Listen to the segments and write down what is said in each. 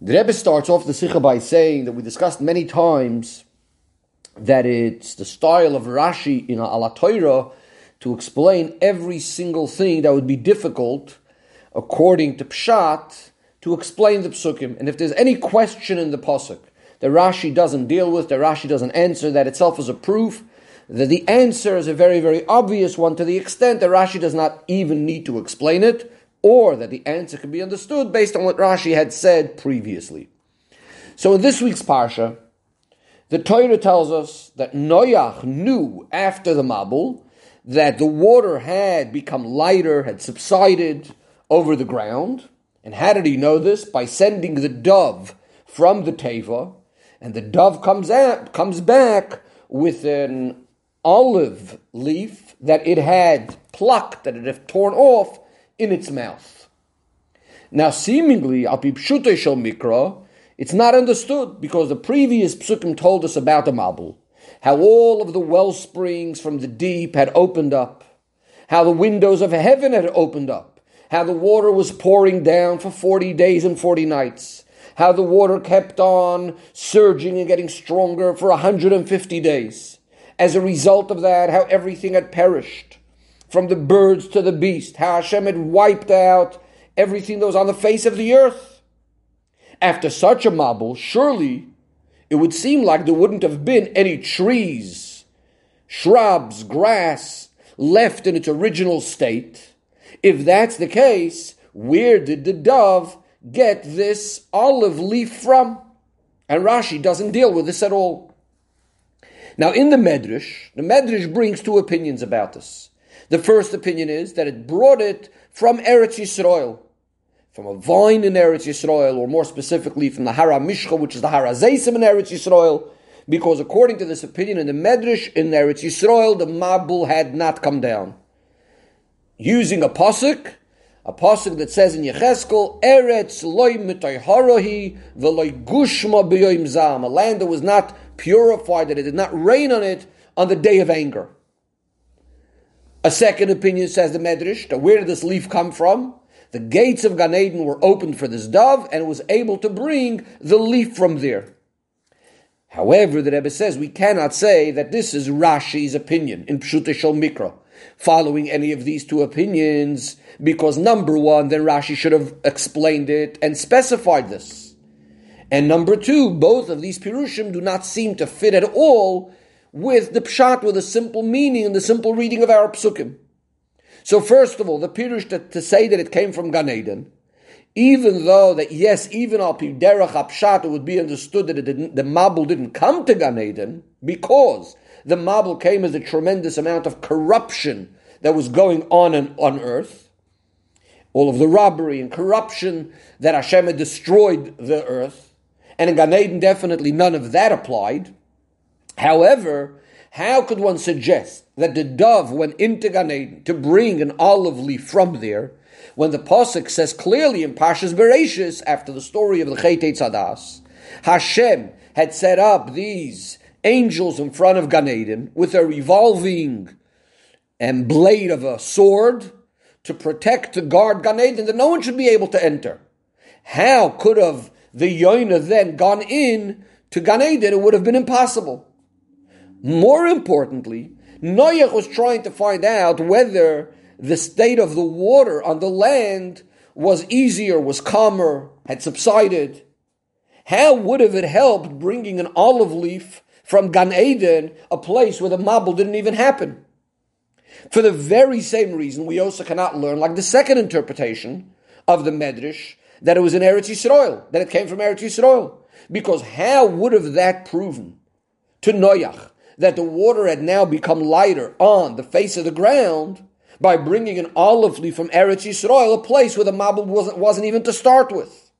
The Rebbe starts off the Sikha by saying that we discussed many times that it's the style of Rashi in Ala to explain every single thing that would be difficult according to Pshat to explain the psukim. And if there's any question in the pasuk that Rashi doesn't deal with, that Rashi doesn't answer, that itself is a proof that the answer is a very, very obvious one to the extent that Rashi does not even need to explain it, or that the answer can be understood based on what Rashi had said previously. So in this week's Parsha, the Torah tells us that Noach knew after the Mabul that the water had become lighter, had subsided over the ground. And how did he know this? By sending the dove from the Teva, and the dove comes out, comes back with an olive leaf that it had plucked, that it had torn off in its mouth. Now, seemingly, al shel mikra, it's not understood because the previous psukim told us about the Mabul, how all of the well springs from the deep had opened up, how the windows of heaven had opened up, how the water was pouring down for 40 days and 40 nights, how the water kept on surging and getting stronger for 150 days. As a result of that, how everything had perished, from the birds to the beast, how Hashem had wiped out everything that was on the face of the earth. After such a mabul, surely it would seem like there wouldn't have been any trees, shrubs, grass left in its original state. If that's the case, where did the dove get this olive leaf from? And Rashi doesn't deal with this at all. Now, in the Medrash, the Medrash brings two opinions about this. The first opinion is that it brought it from Eretz Yisrael from a vine in Eretz Yisrael, or more specifically from the Hara Mishcha, which is the Hara Zeisim in Eretz Yisrael, because according to this opinion in the Medrash, in Eretz Yisrael, the Mabul had not come down. Using a pasuk, a pasuk that says in Yecheskel, Eretz loy mitayharahi v'loy gushma b'yoyim zam, a land that was not purified, that it did not rain on it on the day of anger. A second opinion says the Medrash, where did this leaf come from? The gates of Gan Eden were opened for this dove and was able to bring the leaf from there. However, the Rebbe says we cannot say that this is Rashi's opinion in Pshutishal Mikra, following any of these two opinions, because number one, then Rashi should have explained it and specified this. And number two, both of these Pirushim do not seem to fit at all with the Pshat, with the simple meaning and the simple reading of our Psukim. So first of all, the Pirush to, to say that it came from Gan Eden, even though that yes, even al derech apshat, it would be understood that the Mabul didn't come to Gan Eden because the Mabul came as a tremendous amount of corruption that was going on in, on earth. All of the robbery and corruption that Hashem had destroyed the earth. And in Gan Eden, definitely none of that applied. However, how could one suggest that the dove went into Gan Eden to bring an olive leaf from there, when the Pasuk says clearly in Pashas Bereshis, after the story of the Chet Tzadas, Hashem had set up these angels in front of Gan Eden with a revolving and blade of a sword to protect, to guard Gan Eden, that no one should be able to enter. How could have the Yoina then gone in to Gan Eden? It would have been impossible. More importantly, Noach was trying to find out whether the state of the water on the land was easier, was calmer, had subsided. How would have it helped bringing an olive leaf from Gan Eden, a place where the Mabul didn't even happen? For the very same reason, we also cannot learn, like the second interpretation of the Medrash, that it was in Eretz Yisrael, that it came from Eretz Yisrael. Because how would have that proven to Noach that the water had now become lighter on the face of the ground by bringing an olive leaf from Eretz Yisrael, a place where the Mabul wasn't, wasn't even to start with.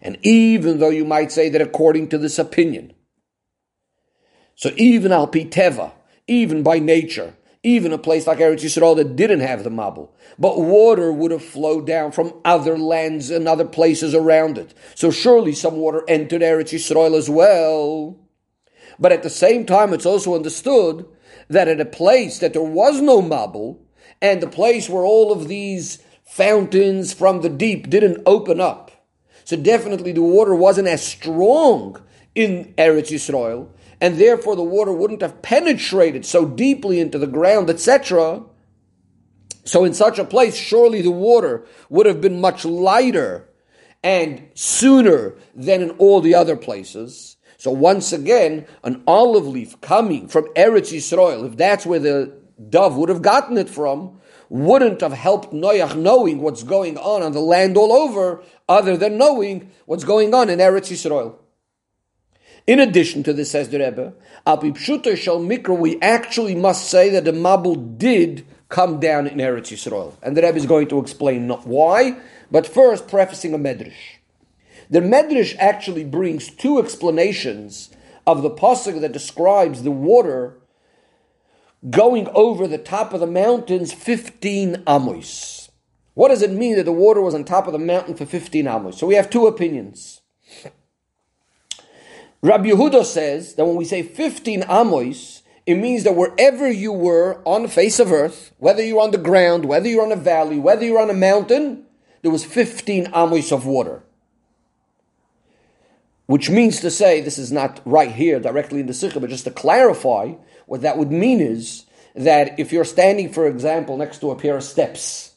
And even though you might say that according to this opinion, so even Al Piteva, even by nature, even a place like Eretz Yisrael that didn't have the Mabul, but water would have flowed down from other lands and other places around it. So surely some water entered Eretz Yisrael as well. But at the same time, it's also understood that at a place that there was no Mabul, and the place where all of these fountains from the deep didn't open up, So definitely the water wasn't as strong in Eretz Yisrael, and therefore the water wouldn't have penetrated so deeply into the ground, etc. So in such a place, surely the water would have been much lighter and sooner than in all the other places. So once again, an olive leaf coming from Eretz Yisrael, if that's where the dove would have gotten it from, wouldn't have helped Noach knowing what's going on on the land all over, other than knowing what's going on in Eretz Yisrael. In addition to this, says the Rebbe, Al Shal Mikra, we actually must say that the Mabul did come down in Eretz Yisrael. And the Rebbe is going to explain not why, but first prefacing a Medrash. The Medrash actually brings two explanations of the pasuk that describes the water going over the top of the mountains 15 amos. What does it mean that the water was on top of the mountain for 15 amos? So we have two opinions. Rabbi Yehuda says that when we say 15 amos, it means that wherever you were on the face of earth, whether you're on the ground, whether you're on a valley, whether you're on a mountain, there was 15 amos of water. Which means to say, this is not right here directly in the Sikha, but just to clarify, what that would mean is that if you're standing, for example, next to a pair of steps,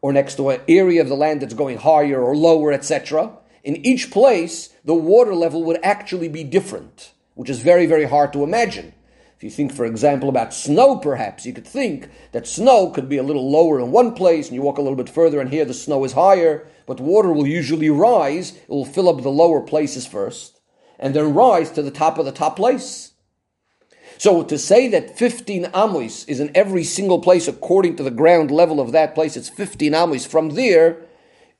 or next to an area of the land that's going higher or lower, etc., in each place, the water level would actually be different, which is very, very hard to imagine. If you think, for example, about snow, perhaps, you could think that snow could be a little lower in one place, and you walk a little bit further, and here the snow is higher, but water will usually rise. It will fill up the lower places first, and then rise to the top of the top place. So to say that 15 amos is in every single place according to the ground level of that place, it's 15 amos from there,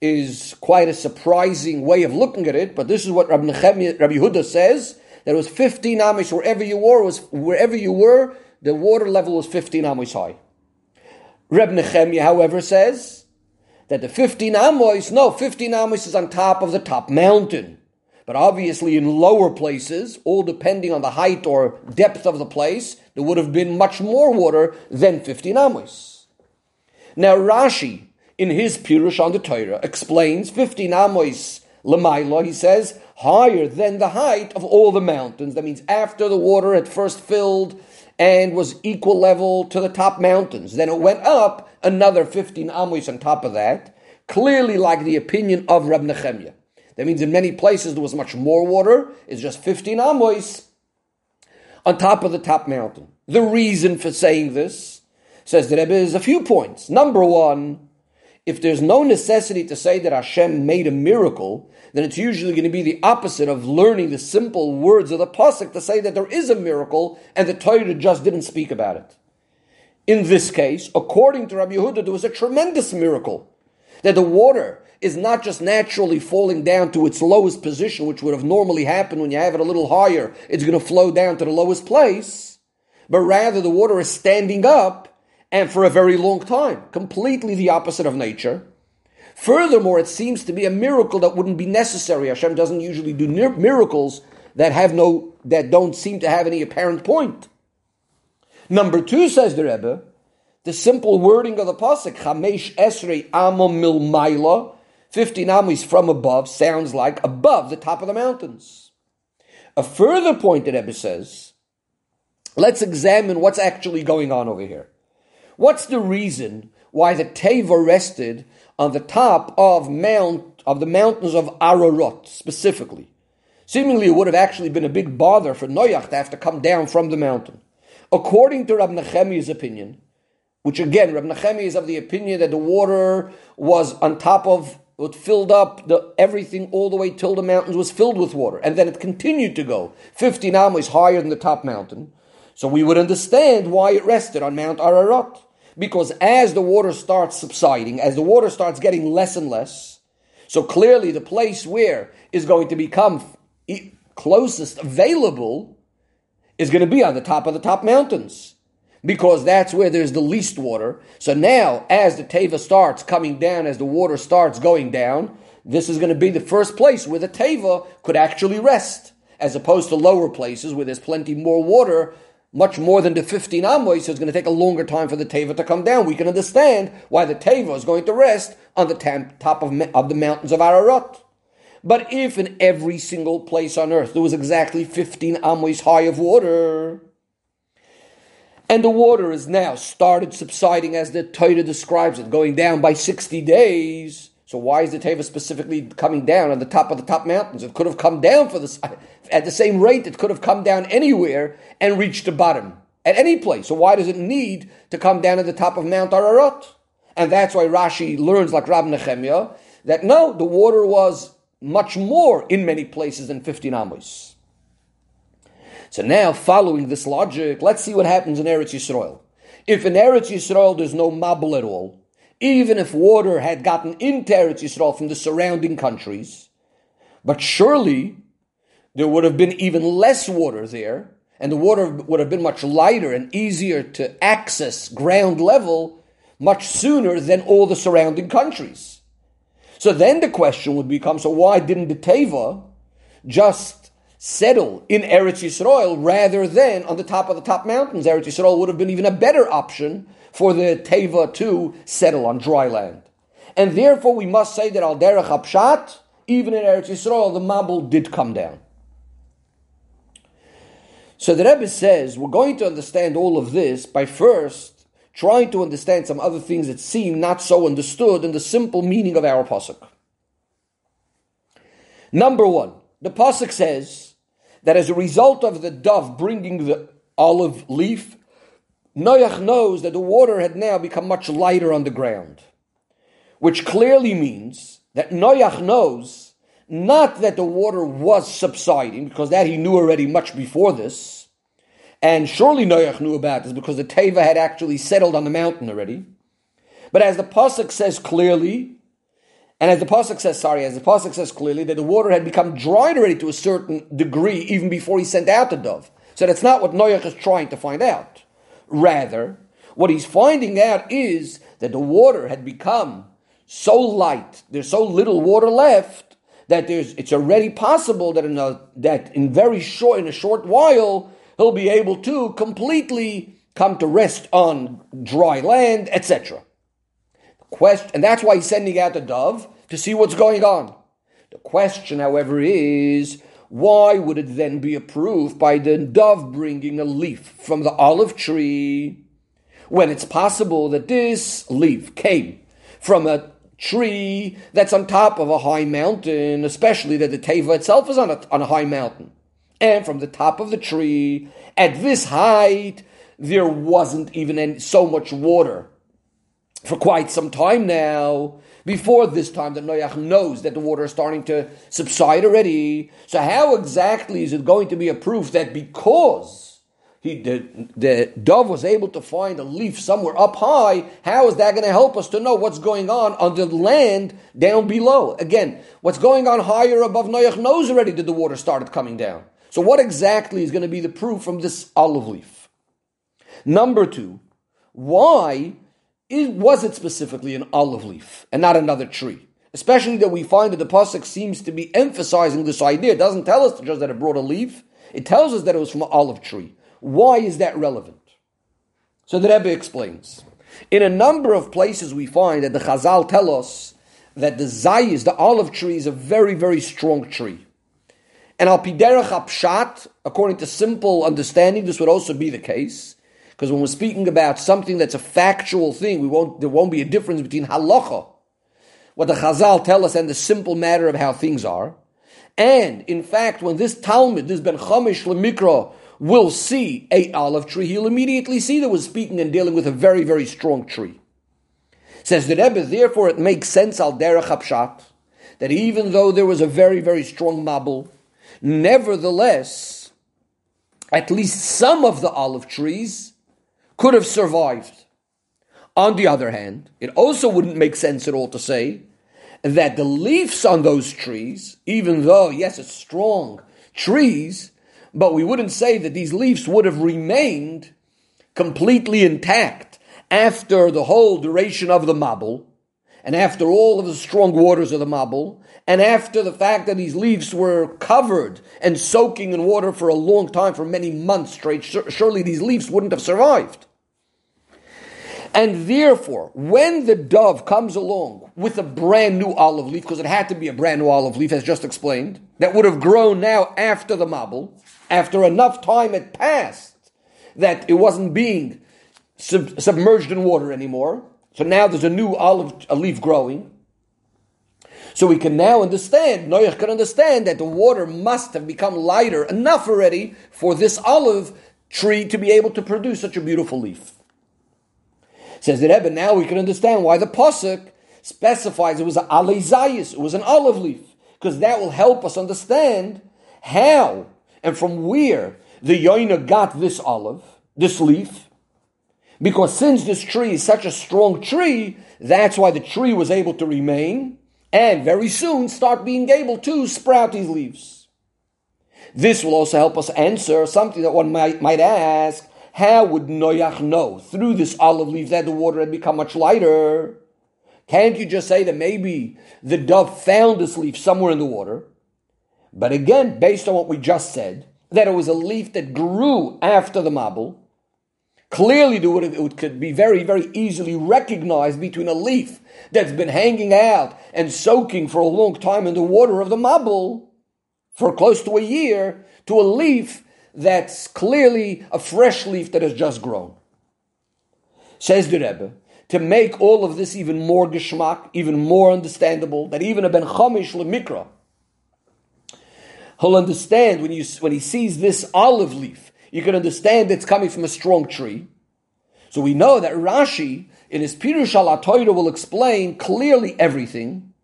is quite a surprising way of looking at it. But this is what Rabbi, Nechemia, Rabbi Huda says that was 15 amos wherever you were, was wherever you were, the water level was 15 amos high. Reb Nechemia, however, says that the 15 amos, no, 15 amos is on top of the top mountain. But obviously, in lower places, all depending on the height or depth of the place, there would have been much more water than 15 amos. Now, Rashi, in his Pirush on the Torah, explains 15 amos Lamaila, he says, higher than the height of all the mountains. That means after the water had first filled and was equal level to the top mountains. Then it went up another 15 amos on top of that, clearly like the opinion of Reb Nechemia. That means in many places there was much more water. It's just 15 amos on top of the top mountain. The reason for saying this, says the Rebbe, is a few points. Number one, if there's no necessity to say that Hashem made a miracle, then it's usually going to be the opposite of learning the simple words of the pasuk to say that there is a miracle and the Torah just didn't speak about it. In this case, according to Rabbi Yehuda, there was a tremendous miracle that the water is not just naturally falling down to its lowest position, which would have normally happened when you have it a little higher, it's going to flow down to the lowest place, but rather the water is standing up and for a very long time. Completely the opposite of nature. Furthermore, it seems to be a miracle that wouldn't be necessary. Hashem doesn't usually do miracles that have no, that don't seem to have any apparent point. Number two, says the Rebbe, the simple wording of the pasuk, Chamesh Esrei Amom Milmaila, 15 amos from above, sounds like above the top of the mountains. A further point that Rebbe says, let's examine what's actually going on over here. What's the reason why the Teva rested on the top of mount of the mountains of Ararat specifically? Seemingly, it would have actually been a big bother for Noach to have to come down from the mountain. According to Rab Nechemiah's opinion, which again, Rab Nechemiah is of the opinion that the water was on top of it filled up the, everything all the way till the mountains was filled with water, and then it continued to go 50 amos higher than the top mountain. So we would understand why it rested on Mount Ararat. Because as the water starts subsiding, as the water starts getting less and less, so clearly the place where is going to become closest available is going to be on the top of the top mountains. Because that's where there's the least water. So now, as the Teva starts coming down, as the water starts going down, this is going to be the first place where the Teva could actually rest, as opposed to lower places where there's plenty more water much more than the 15 Amoy, so it's going to take a longer time for the Teva to come down. We can understand why the Teva is going to rest on the top of, of the mountains of Ararat. But if in every single place on earth there was exactly 15 amos high of water, and the water is now started subsiding as the Torah describes it, going down by 60 days, so why is the Teva specifically coming down on the top of the top mountains? It could have come down for this at the same rate. It could have come down anywhere and reached the bottom at any place. So why does it need to come down at the top of Mount Ararat? And that's why Rashi learns, like Rab Nehemiah, that no, the water was much more in many places than 15 amos. So now, following this logic, let's see what happens in Eretz Yisrael. If in Eretz Yisrael there's no mabul at all, even if water had gotten into Eretz Yisrael from the surrounding countries, but surely there would have been even less water there, and the water would have been much lighter and easier to access ground level much sooner than all the surrounding countries. So then the question would become: So why didn't the Teva just settle in Eretz Yisrael rather than on the top of the top mountains? Eretz Yisrael would have been even a better option for the Teva to settle on dry land. And therefore we must say that Al Derech Apshat, even in Eretz Yisrael, the Mabul did come down. So the Rebbe says we're going to understand all of this by first trying to understand some other things that seem not so understood in the simple meaning of our pasuk. Number one, the pasuk says that as a result of the dove bringing the olive leaf Noach knows that the water had now become much lighter on the ground, which clearly means that Noach knows not that the water was subsiding, because that he knew already much before this, and surely Noach knew about this because the Teva had actually settled on the mountain already. But as the Pasuk says clearly, and as the Pasuk says, sorry, as the Pasuk says clearly, that the water had become dried already to a certain degree even before he sent out the dove. So that's not what Noach is trying to find out. Rather, what he's finding out is that the water had become so light, there's so little water left that there's it's already possible that in a that in very short in a short while he'll be able to completely come to rest on dry land, etc. And that's why he's sending out the dove to see what's going on. The question, however, is why would it then be approved by the dove bringing a leaf from the olive tree when it's possible that this leaf came from a tree that's on top of a high mountain, especially that the Teva itself is on a, on a high mountain? And from the top of the tree, at this height, there wasn't even any, so much water for quite some time now before this time that Noach knows that the water is starting to subside already. So how exactly is it going to be a proof that because he, the, the dove was able to find a leaf somewhere up high, how is that going to help us to know what's going on on the land down below? Again, what's going on higher above Noach knows already that the water started coming down. So what exactly is going to be the proof from this olive leaf? Number two, why was it specifically an olive leaf and not another tree? Especially that we find that the pasuk seems to be emphasizing this idea. It doesn't tell us just that it brought a leaf. It tells us that it was from an olive tree. Why is that relevant? So the Rebbe explains. In a number of places we find that the Chazal tell us that the zayis, the olive tree, is a very, very strong tree. And al piderach apshat, according to simple understanding, this would also be the case. Because when we're speaking about something that's a factual thing, we won't, there won't be a difference between halacha, what the Chazal tell us, and the simple matter of how things are. And in fact, when this talmid, this Ben Chamish Lemikra, will see a olive tree, he'll immediately see that we're speaking and dealing with a very, very strong tree. Says the Rebbe, therefore it makes sense al derech hapshat, that even though there was a very, very strong mabul, nevertheless, at least some of the olive trees could have survived. On the other hand, it also wouldn't make sense at all to say that the leaves on those trees, even though, yes, it's strong trees, but we wouldn't say that these leaves would have remained completely intact after the whole duration of the mabul, and after all of the strong waters of the mabul, and after the fact that these leaves were covered and soaking in water for a long time, for many months straight, surely these leaves wouldn't have survived. And therefore, when the dove comes along with a brand new olive leaf, because it had to be a brand new olive leaf, as just explained, that would have grown now after the mabul, after enough time had passed that it wasn't being sub- submerged in water anymore. So now there's a new olive a leaf growing. So we can now understand, Noach can understand that the water must have become lighter enough already for this olive tree to be able to produce such a beautiful leaf. Says the Rebbe, now we can understand why the Pasuk specifies it was an alizayis, it was an olive leaf, because that will help us understand how and from where the Yoina got this olive, this leaf, because since this tree is such a strong tree, that's why the tree was able to remain and very soon start being able to sprout these leaves. This will also help us answer something that one might, might ask. How would Noach know through this olive leaf that the water had become much lighter? Can't you just say that maybe the dove found this leaf somewhere in the water? But again, based on what we just said, that it was a leaf that grew after the mabul, clearly it could be very, very easily recognized between a leaf that's been hanging out and soaking for a long time in the water of the mabul for close to a year to a leaf that's clearly a fresh leaf that has just grown. Says the Rebbe, to make all of this even more geschmack, even more understandable, that even a ben chamish lemikra, he'll understand when you when he sees this olive leaf, you can understand it's coming from a strong tree. So we know that Rashi in his Pirush al will explain clearly everything.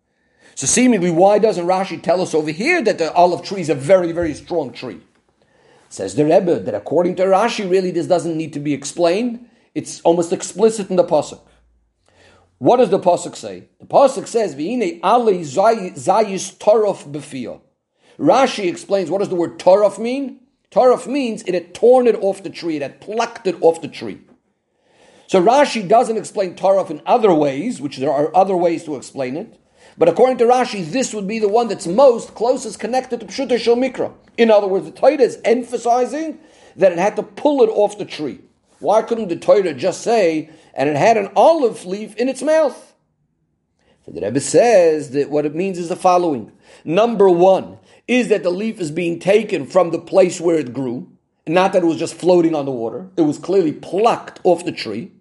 So seemingly, why doesn't Rashi tell us over here that the olive tree is a very, very strong tree? Says the Rebbe that according to Rashi, really this doesn't need to be explained. It's almost explicit in the pasuk. What does the pasuk say? The pasuk says, "V'ine ali zayis torof b'fiyah." Rashi explains what does the word torof mean? Torof means it had torn it off the tree, it had plucked it off the tree. So Rashi doesn't explain Taraf in other ways, which there are other ways to explain it. But according to Rashi, this would be the one that's most closest connected to Pshuta Shel Mikra. In other words, the Torah is emphasizing that it had to pull it off the tree. Why couldn't the Torah just say, and it had an olive leaf in its mouth? So the Rebbe says that what it means is the following. Number one is that the leaf is being taken from the place where it grew, not that it was just floating on the water. It was clearly plucked off the tree.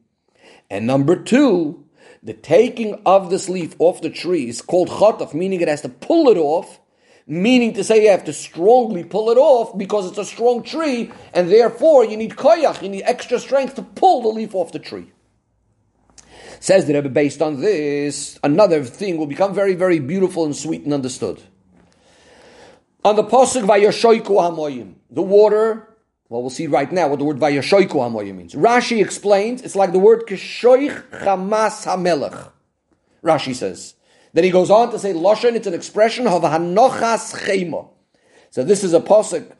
And number two, the taking of this leaf off the tree is called chotaf, meaning it has to pull it off, meaning to say you have to strongly pull it off because it's a strong tree, and therefore you need koyach, you need extra strength to pull the leaf off the tree. Says the Rebbe, based on this, another thing will become very, very beautiful and sweet and understood. On the pasuk vayoshoiku hamoyim, the water well, we'll see right now what the word vayashoiku hamoyim means. Rashi explains it's like the word kishoich chamas hamelech. Rashi says. Then he goes on to say loshen. It's an expression of hanochas chema. So this is a posuk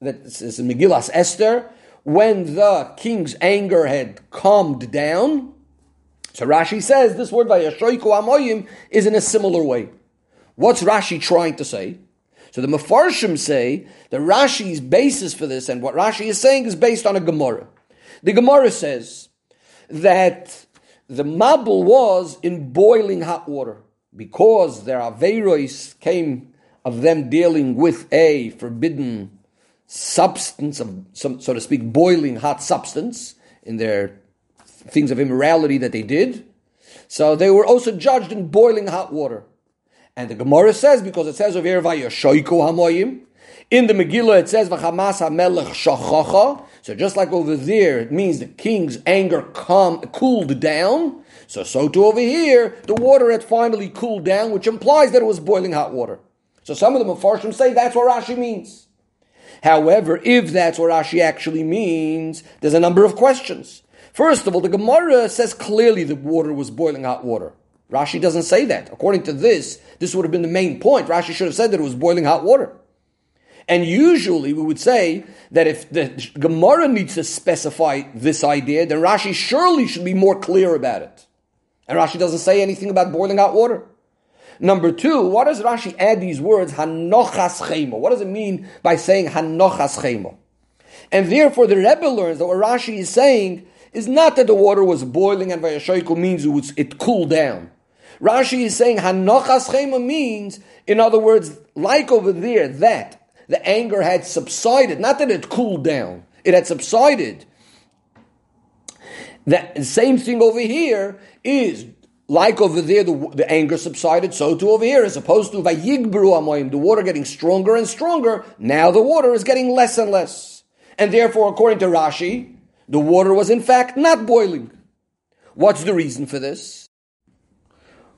that is Megillas Esther when the king's anger had calmed down. So Rashi says this word vayashoiku hamoyim is in a similar way. What's Rashi trying to say? So the Mefarshim say that Rashi's basis for this and what Rashi is saying is based on a Gemara. The Gemara says that the Mabul was in boiling hot water because their Averois came of them dealing with a forbidden substance of some, so to speak, boiling hot substance in their things of immorality that they did. So they were also judged in boiling hot water. And the Gemara says, because it says over here, Vayashoiku hamoyim, in the Megillah it says, hamelech so just like over there, it means the king's anger calm, cooled down. So, so too over here, the water had finally cooled down, which implies that it was boiling hot water. So some of the Mepharshim say that's what Rashi means. However, if that's what Rashi actually means, there's a number of questions. First of all, the Gemara says clearly the water was boiling hot water. Rashi doesn't say that. According to this, this would have been the main point. Rashi should have said that it was boiling hot water. And usually we would say that if the Gemara needs to specify this idea, then Rashi surely should be more clear about it. And Rashi doesn't say anything about boiling hot water. Number two, what does Rashi add these words, hanochas chemo? What does it mean by saying hanochas chemo? And therefore the Rebbe learns that what Rashi is saying is not that the water was boiling and vayashoiku means it, was, it cooled down. Rashi is saying hanochas chema means, in other words, like over there, that the anger had subsided, not that it cooled down, it had subsided. That same thing over here is like over there, the, the anger subsided, so too over here, as opposed to Vayigbru Amoyim, the water getting stronger and stronger, now the water is getting less and less. And therefore, according to Rashi, the water was in fact not boiling. What's the reason for this?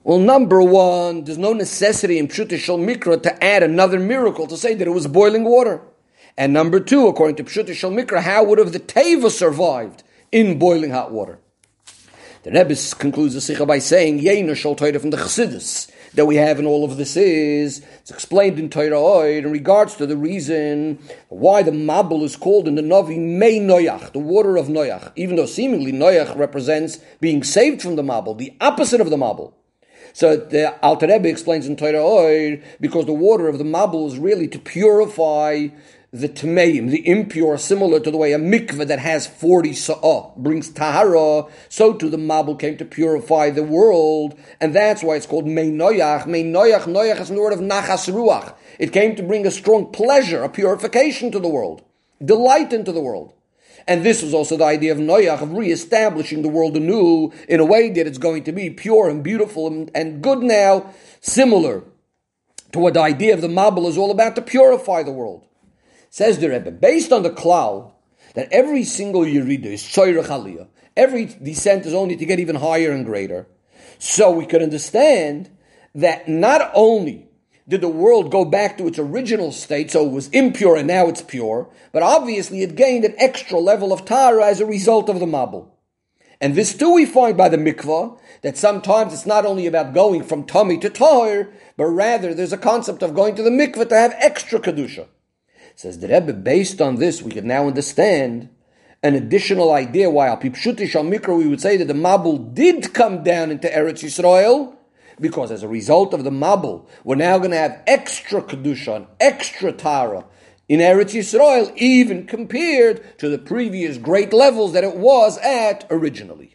Well, number one, there's no necessity in Pshuta Shal Mikra to add another miracle to say that it was boiling water. And number two, according to Pshuta Shal Mikra, how would have the Teva survived in boiling hot water? The Rebbe concludes the Sikha by saying, Yeina Shal Torah from the Chassidus that we have in all of this is, it's explained in Torah in regards to the reason why the Mabul is called in the Navi Mei Noyach, the water of Noyach, even though seemingly Noyach represents being saved from the Mabul, the opposite of the Mabul. So the Alter Rebbe explains in Torah Oir, because the water of the Mabul is really to purify the Tmeim, the impure, similar to the way a mikveh that has 40 sa'ah brings tahara, so too the Mabul came to purify the world, and that's why it's called Meinoyach. Meinoyach, Noyach is the word of Nachas Ruach. It came to bring a strong pleasure, a purification to the world, delight into the world. And this was also the idea of Noach, of re-establishing the world anew in a way that it's going to be pure and beautiful and, and good now, similar to what the idea of the Mabul is all about, to purify the world. Says the Rebbe, based on the klal, that every single Yerida is Tzoyrech Aliyah, every descent is only to get even higher and greater. So we could understand that not only did the world go back to its original state, so it was impure and now it's pure, but obviously it gained an extra level of tahara as a result of the Mabul. And this too we find by the mikvah, that sometimes it's not only about going from tummy to tahir, but rather there's a concept of going to the mikvah to have extra kedusha. Says the Rebbe, based on this, we can now understand an additional idea why al pipshutish al mikra we would say that the Mabul did come down into Eretz Yisrael, because as a result of the Mabul, we're now going to have extra Kedusha, extra tahara in Eretz Yisrael, even compared to the previous great levels that it was at originally.